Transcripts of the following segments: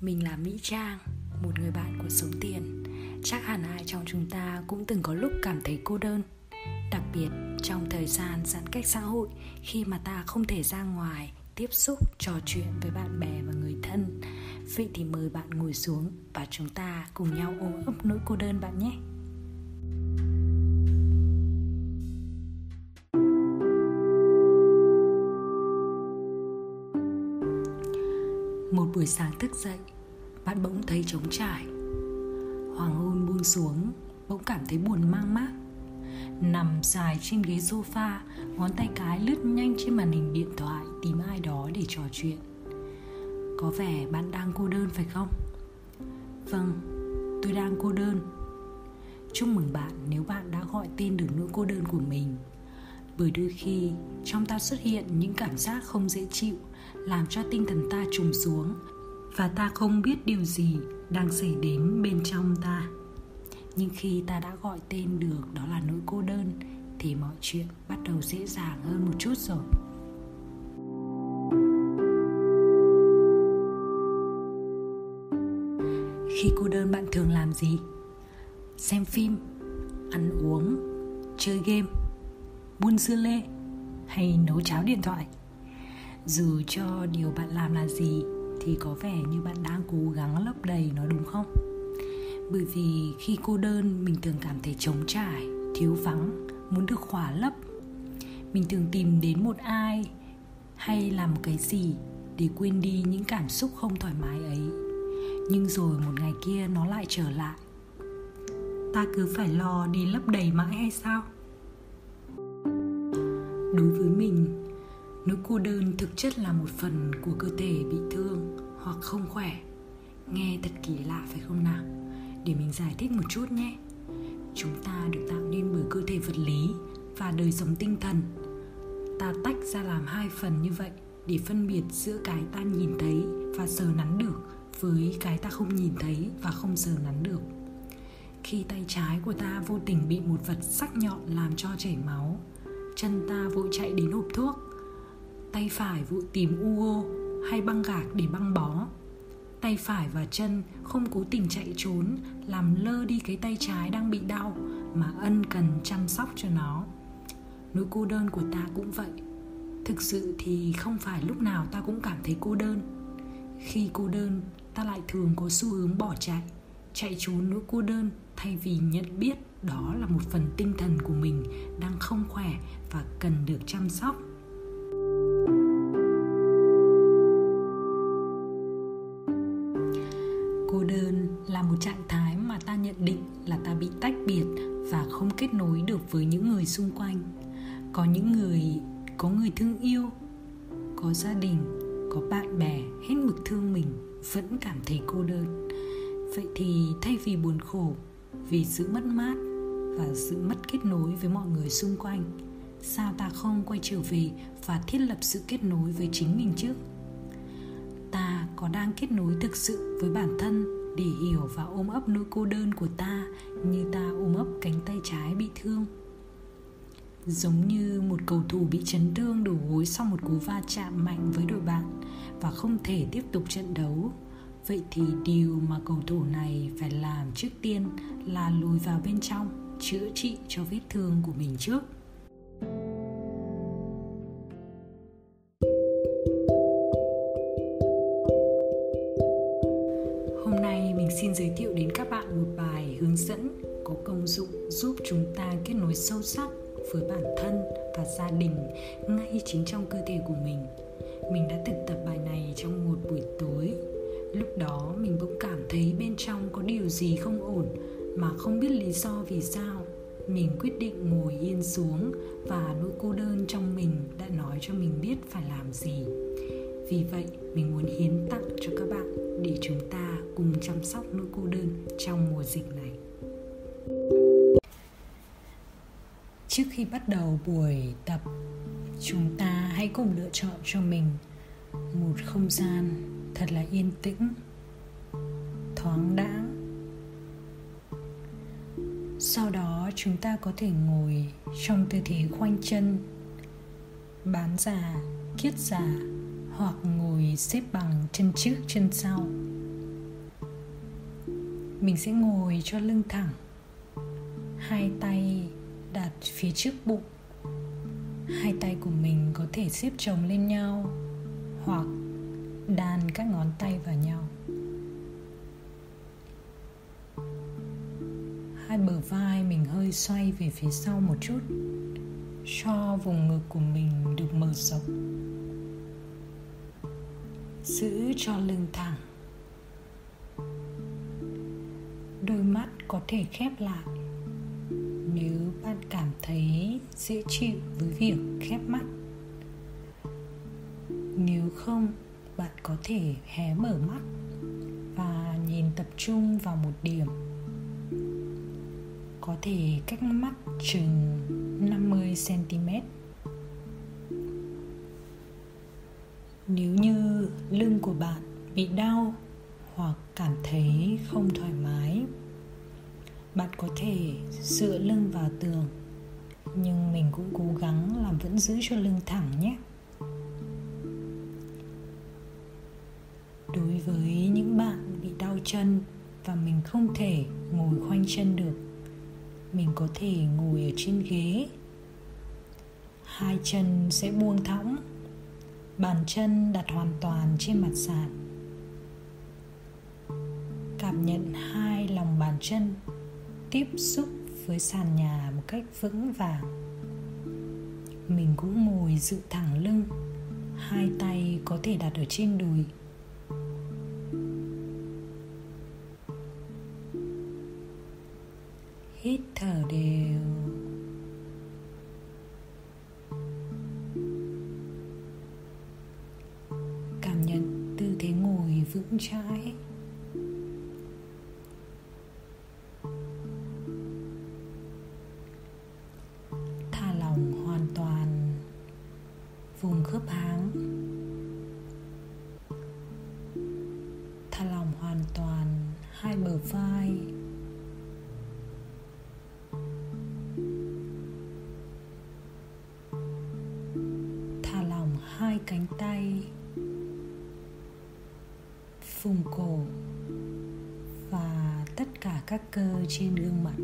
Mình là Mỹ Trang, một người bạn của số tiền. Chắc hẳn ai trong chúng ta cũng từng có lúc cảm thấy cô đơn. Đặc biệt trong thời gian giãn cách xã hội Khi mà ta không thể ra ngoài tiếp xúc, trò chuyện với bạn bè và người thân Vậy thì mời bạn ngồi xuống và chúng ta cùng nhau ôm ấp nỗi cô đơn bạn nhé. Buổi sáng thức dậy, bạn bỗng thấy trống trải. Hoàng hôn buông xuống, bỗng cảm thấy buồn mang mát Nằm dài trên ghế sofa, ngón tay cái lướt nhanh trên màn hình điện thoại tìm ai đó để trò chuyện. Có vẻ bạn đang cô đơn phải không? Vâng, tôi đang cô đơn. Chúc mừng bạn nếu bạn đã gọi tên được nỗi cô đơn của mình. Bởi đôi khi trong ta xuất hiện những cảm giác không dễ chịu làm cho tinh thần ta trùng xuống và ta không biết điều gì đang xảy đến bên trong ta. Nhưng khi ta đã gọi tên được, đó là nỗi cô đơn, thì mọi chuyện bắt đầu dễ dàng hơn một chút rồi. Khi cô đơn, bạn thường làm gì? Xem phim, ăn uống, chơi game, buôn dưa lê hay nấu cháo điện thoại? Dù cho điều bạn làm là gì thì có vẻ như bạn đang cố gắng lấp đầy nó đúng không? Bởi vì khi cô đơn, mình thường cảm thấy trống trải, thiếu vắng, muốn được khỏa lấp. Mình thường tìm đến một ai hay làm một cái gì để quên đi những cảm xúc không thoải mái ấy. Nhưng rồi một ngày kia nó lại trở lại. Ta cứ phải lo đi lấp đầy mãi hay sao? Đối với mình nỗi cô đơn thực chất là một phần của cơ thể bị thương hoặc không khỏe. Nghe thật kỳ lạ phải không nào? Để mình giải thích một chút nhé. Chúng ta được tạo nên bởi cơ thể vật lý và đời sống tinh thần. Ta tách ra làm hai phần như vậy để phân biệt giữa cái ta nhìn thấy và sờ nắn được với cái ta không nhìn thấy và không sờ nắn được. Khi tay trái của ta vô tình bị một vật sắc nhọn làm cho chảy máu, chân ta vội chạy đến hộp thuốc tay phải vụ tìm u hay băng gạc để băng bó. Tay phải và chân không cố tình chạy trốn, làm lơ đi cái tay trái đang bị đau mà ân cần chăm sóc cho nó. Nỗi cô đơn của ta cũng vậy. Thực sự thì không phải lúc nào ta cũng cảm thấy cô đơn. Khi cô đơn, ta lại thường có xu hướng bỏ chạy chạy trốn nỗi cô đơn thay vì nhận biết đó là một phần tinh thần của mình đang không khỏe và cần được chăm sóc. Định là ta bị tách biệt và không kết nối được với những người xung quanh. Có những người, có người thương yêu, có gia đình, có bạn bè hết mực thương mình, vẫn cảm thấy cô đơn. Vậy thì thay vì buồn khổ, vì sự mất mát và sự mất kết nối với mọi người xung quanh, sao ta không quay trở về và thiết lập sự kết nối với chính mình trước ta có đang kết nối thực sự với bản thân để hiểu và ôm ấp nỗi cô đơn của ta, như ta ôm ấp cánh tay trái bị thương. Giống như một cầu thủ bị chấn thương đổ gối sau một cú va chạm mạnh với đội bạn và không thể tiếp tục trận đấu. Vậy thì điều mà cầu thủ này phải làm trước tiên là lùi vào bên trong, chữa trị cho vết thương của mình trước. Xin giới thiệu đến các bạn một bài hướng dẫn có công dụng giúp chúng ta kết nối sâu sắc với bản thân và gia đình ngay chính trong cơ thể của mình. Mình đã thực tập bài này trong một buổi tối. Lúc đó, mình bỗng cảm thấy bên trong có điều gì không ổn mà không biết lý do vì sao. Mình quyết định ngồi yên xuống và nỗi cô đơn trong mình đã nói cho mình biết phải làm gì vì vậy, mình muốn hiến tặng cho các bạn để chúng ta cùng chăm sóc nỗi cô đơn trong mùa dịch này. Trước khi bắt đầu buổi tập, chúng ta hãy cùng lựa chọn cho mình một không gian thật là yên tĩnh, thoáng đãng. Sau đó, chúng ta có thể ngồi trong tư thế khoanh chân, bán già, kiết già hoặc ngồi xếp bằng chân trước, chân sau. Mình sẽ ngồi cho lưng thẳng, hai tay đặt phía trước bụng. Hai tay của mình có thể xếp chồng lên nhau hoặc đan các ngón tay vào nhau. Hai bờ vai mình hơi xoay về phía sau một chút, cho vùng ngực của mình được mở rộng giữ cho lưng thẳng. Đôi mắt có thể khép lại nếu bạn cảm thấy dễ chịu với việc khép mắt. Nếu không, bạn có thể hé mở mắt và nhìn tập trung vào một điểm. Có thể cách mắt chừng 50 cm. Nếu như lưng của bạn bị đau hoặc cảm thấy không thoải mái, bạn có thể dựa lưng vào tường nhưng mình cũng cố gắng làm vẫn giữ cho lưng thẳng nhé. Đối với những bạn bị đau chân và mình không thể ngồi khoanh chân được mình có thể ngồi ở trên ghế hai chân sẽ buông thõng bàn chân đặt hoàn toàn trên mặt sàn. Cảm nhận hai lòng bàn chân tiếp xúc với sàn nhà một cách vững vàng. Mình cũng ngồi dự thẳng lưng, hai tay có thể đặt ở trên đùi. Cổ và tất cả các cơ trên gương mặt.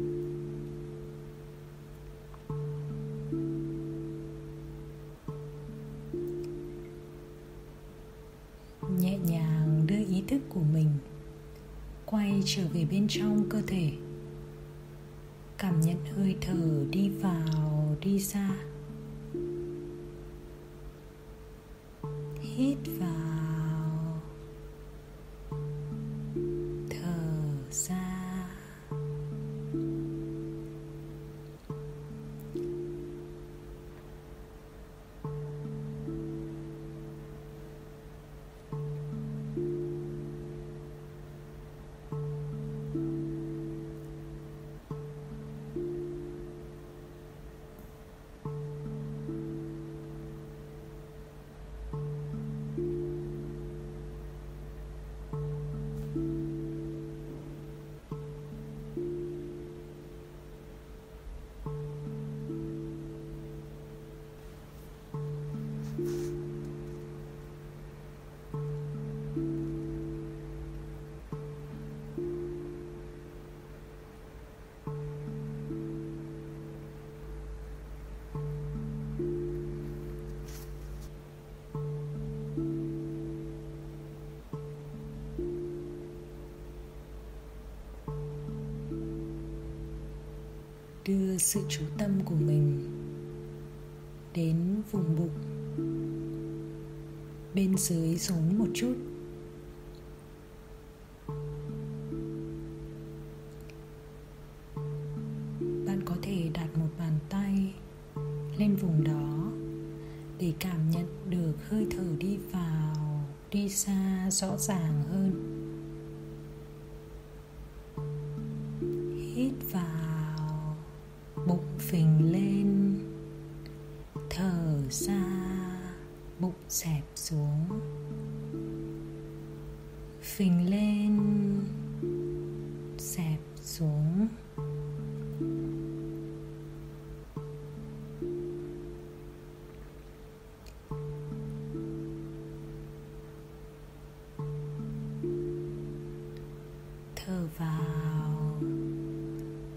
Nhẹ nhàng đưa ý thức của mình quay trở về bên trong cơ thể. Cảm nhận hơi thở đi vào, đi ra đưa sự chú tâm của mình đến vùng bụng. Bên dưới xuống một chút.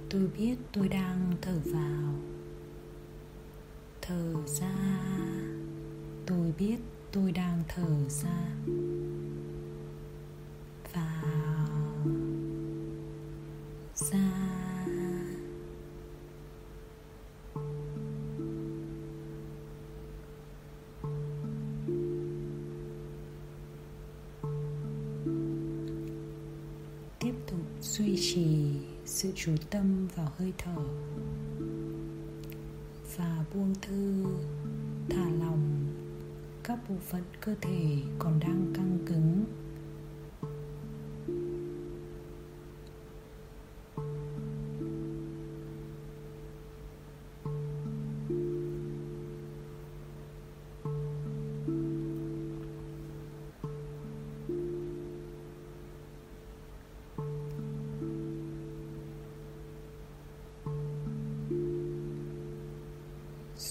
Tôi biết tôi đang thở vào. Thở ra. Tôi biết tôi đang thở ra. Chú tâm vào hơi thở. Và buông thư, thả lỏng. Các bộ phận cơ thể còn đang căng cứng.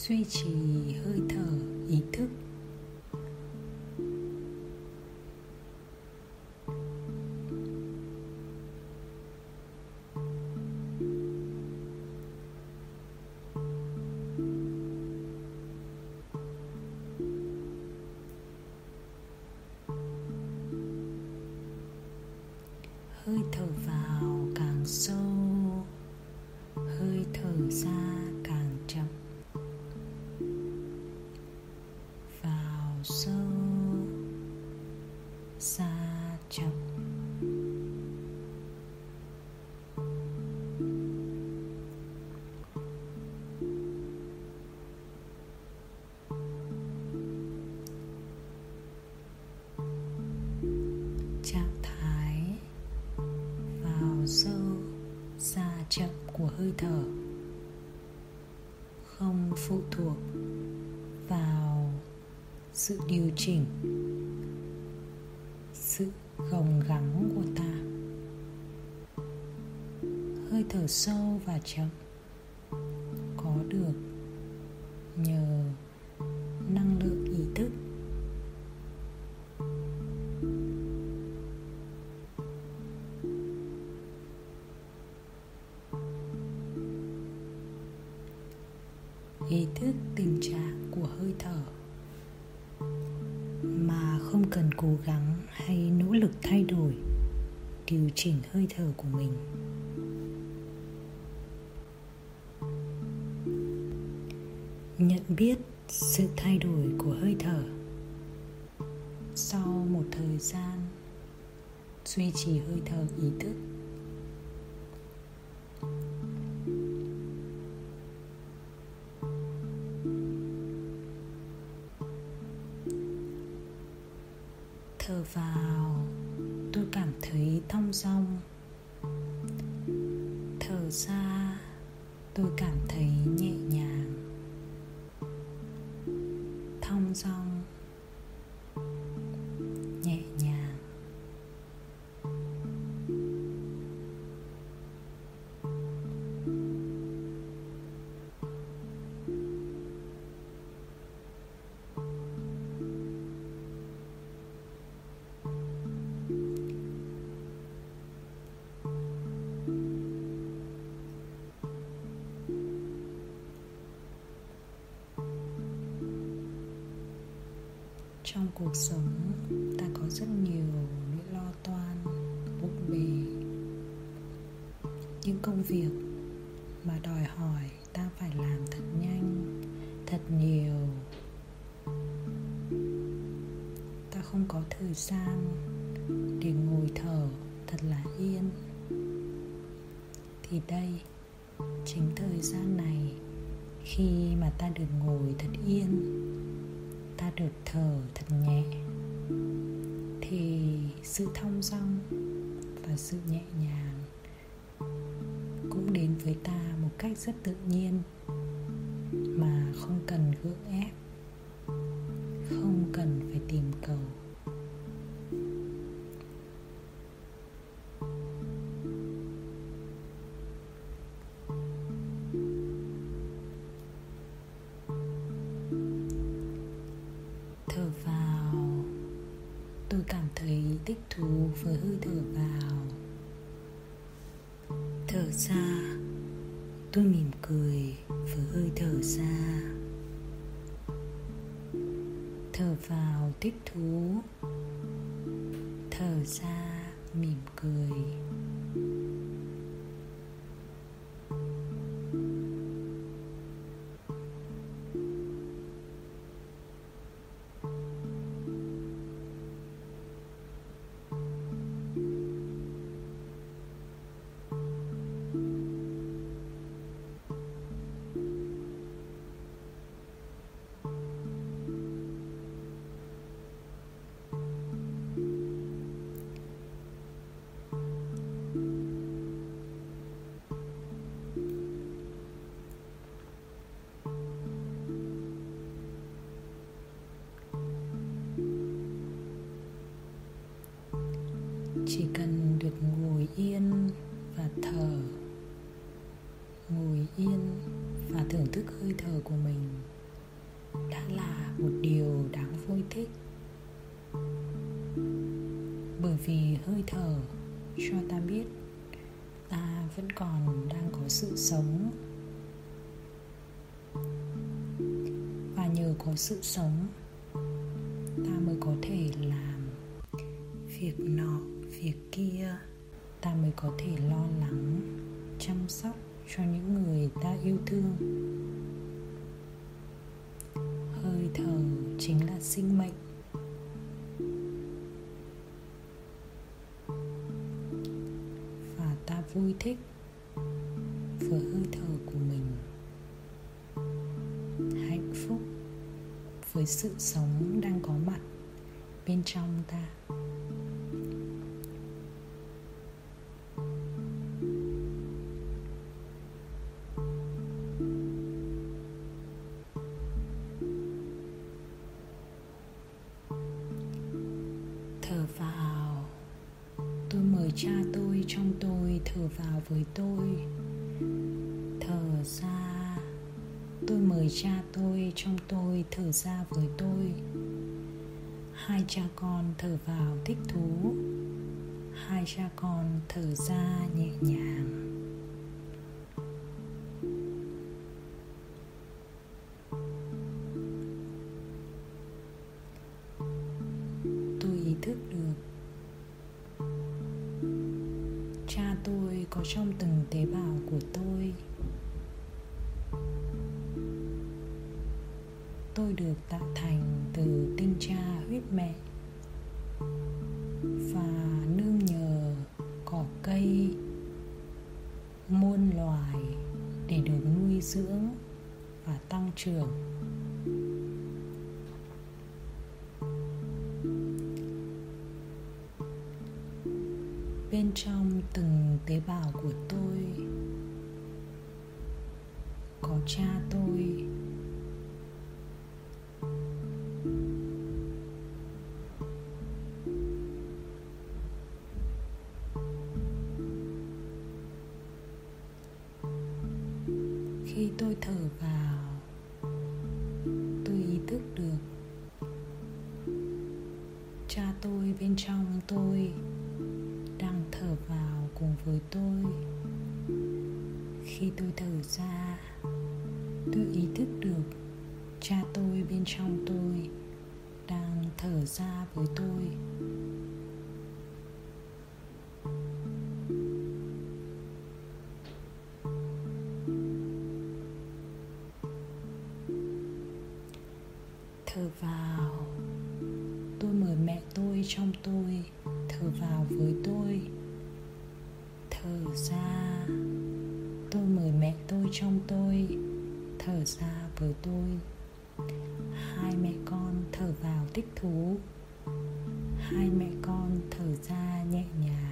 Duy trì hơi thở ý thức. Phụ thuộc vào sự điều chỉnh, sự gồng gắng của ta. Hơi thở sâu và chậm. Ý thức tình trạng của hơi thở. Mà không cần cố gắng hay nỗ lực thay đổi, điều chỉnh hơi thở của mình. Nhận biết sự thay đổi của hơi thở. Sau một thời gian duy trì hơi thở ý thức trong cuộc sống, ta có rất nhiều nỗi lo toan, bộn bề. Những công việc mà đòi hỏi ta phải làm thật nhanh, thật nhiều. Ta không có thời gian để ngồi thở thật là yên. Thì đây chính thời gian này khi mà ta được ngồi thật yên ta được thở thật nhẹ, thì sự thong dong và sự nhẹ nhàng cũng đến với ta một cách rất tự nhiên mà không cần gượng ép, không cần phải tìm cầu. Thở vào thích thú. Thở ra mỉm cười. Yên và thở ngồi yên và thưởng thức hơi thở của mình đã là một điều đáng vui thích. Bởi vì hơi thở, cho ta biết, ta vẫn còn đang có sự sống. Và nhờ có sự sống, ta mới có thể làm việc nọ, việc kia ta mới có thể lo lắng, chăm sóc cho những người ta yêu thương. Hơi thở chính là sinh mệnh. Và ta vui thích với hơi thở của mình. Hạnh phúc với sự sống đang có mặt bên trong ta. Tôi có trong từng tế bào của tôi. Tôi được tạo thành từ tinh cha huyết mẹ và nương nhờ cỏ cây, muôn loài để được nuôi dưỡng và tăng trưởng. Tế bào của tôi. Có cha tôi. Khi tôi thở vào, tôi ý thức được cha tôi bên trong tôi đang thở vào cùng với tôi. Khi tôi thở ra, tôi ý thức được cha tôi bên trong tôi đang thở ra với tôi. Thích thú. Hai mẹ con thở ra nhẹ nhàng.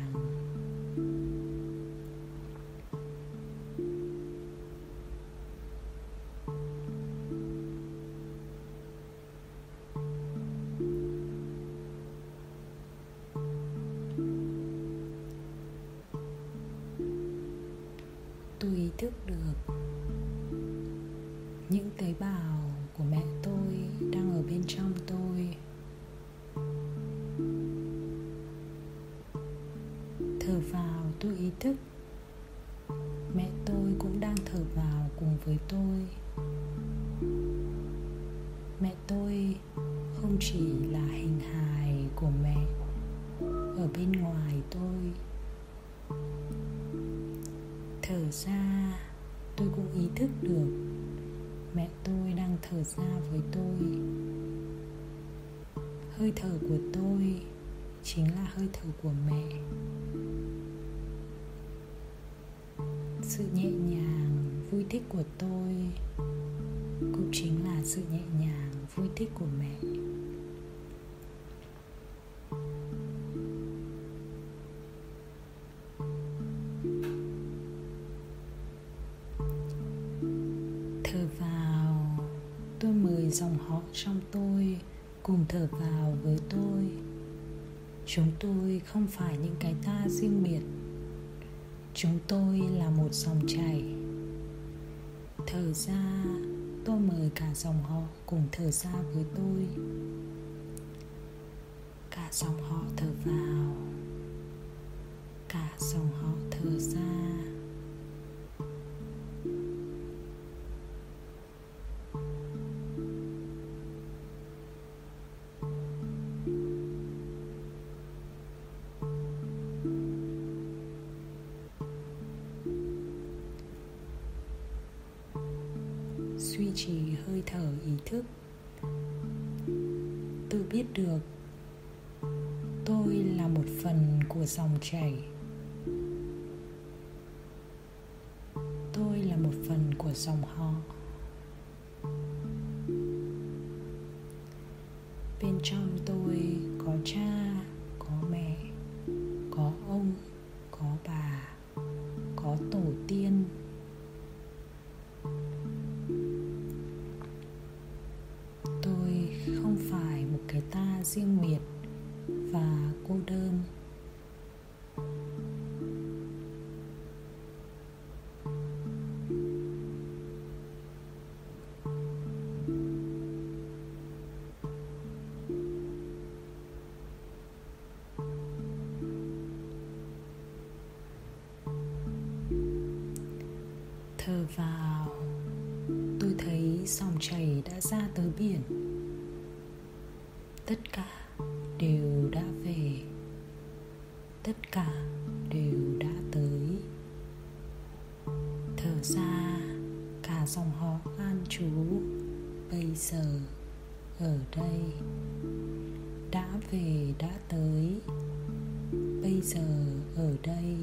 Thở ra. Tôi cũng ý thức được. Mẹ tôi đang thở ra với tôi. Hơi thở của tôi chính là hơi thở của mẹ. Sự nhẹ nhàng, vui thích của tôi cũng chính là sự nhẹ nhàng, vui thích của mẹ. Chúng tôi không phải những cái ta riêng biệt. Chúng tôi là một dòng chảy. Thở ra, tôi mời cả dòng họ cùng thở ra với tôi. Cả dòng họ thở vào. Cả dòng họ thở ra. Vào. Tôi thấy dòng chảy đã ra tới biển. Tất cả đều đã về. Tất cả đều đã tới. Thở ra, cả dòng họ an trú bây giờ ở đây. Đã về, đã tới. Bây giờ ở đây.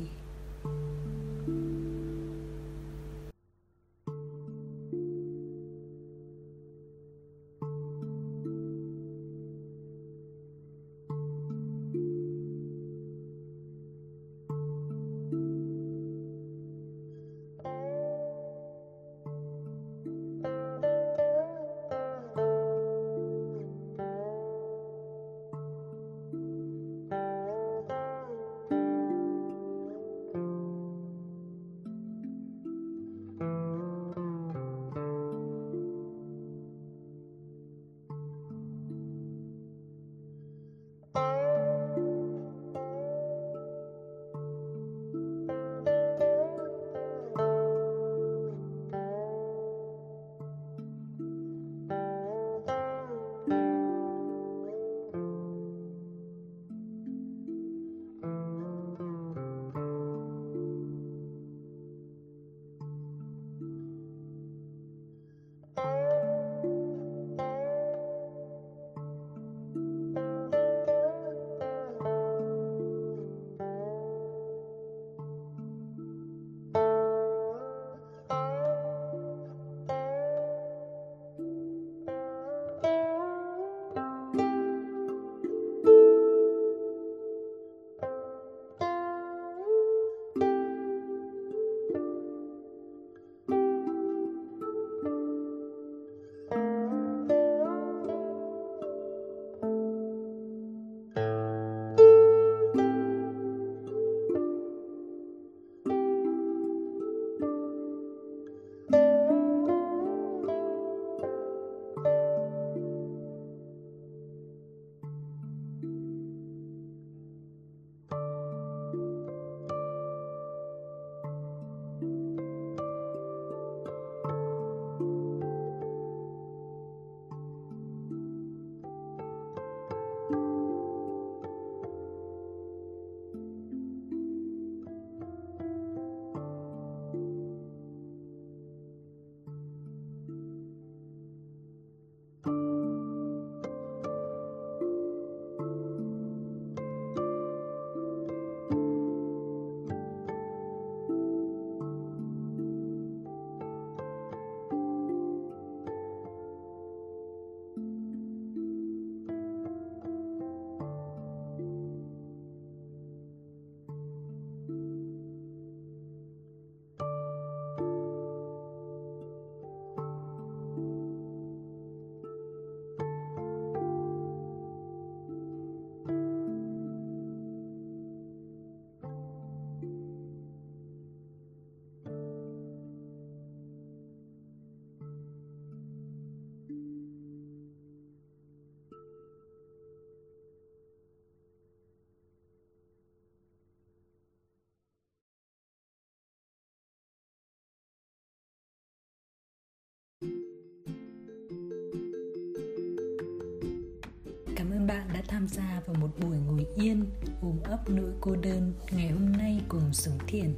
Tham gia vào một buổi ngồi yên ôm ấp nỗi cô đơn ngày hôm nay cùng sống thiền.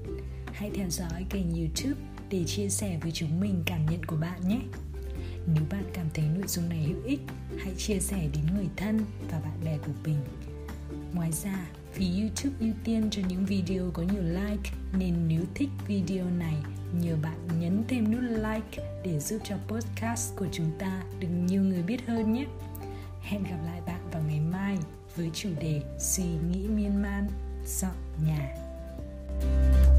Hãy theo dõi kênh youtube để chia sẻ với chúng mình cảm nhận của bạn nhé. Nếu bạn cảm thấy nội dung này hữu ích, hãy chia sẻ đến người thân và bạn bè của mình. Ngoài ra, vì YouTube ưu tiên cho những video có nhiều like nên nếu thích video này, nhờ bạn nhấn thêm nút like để giúp cho podcast của chúng ta được nhiều người biết hơn nhé. Hẹn gặp lại bạn 2022 với chủ đề Suy nghĩ miên man, dọn nhà. thank you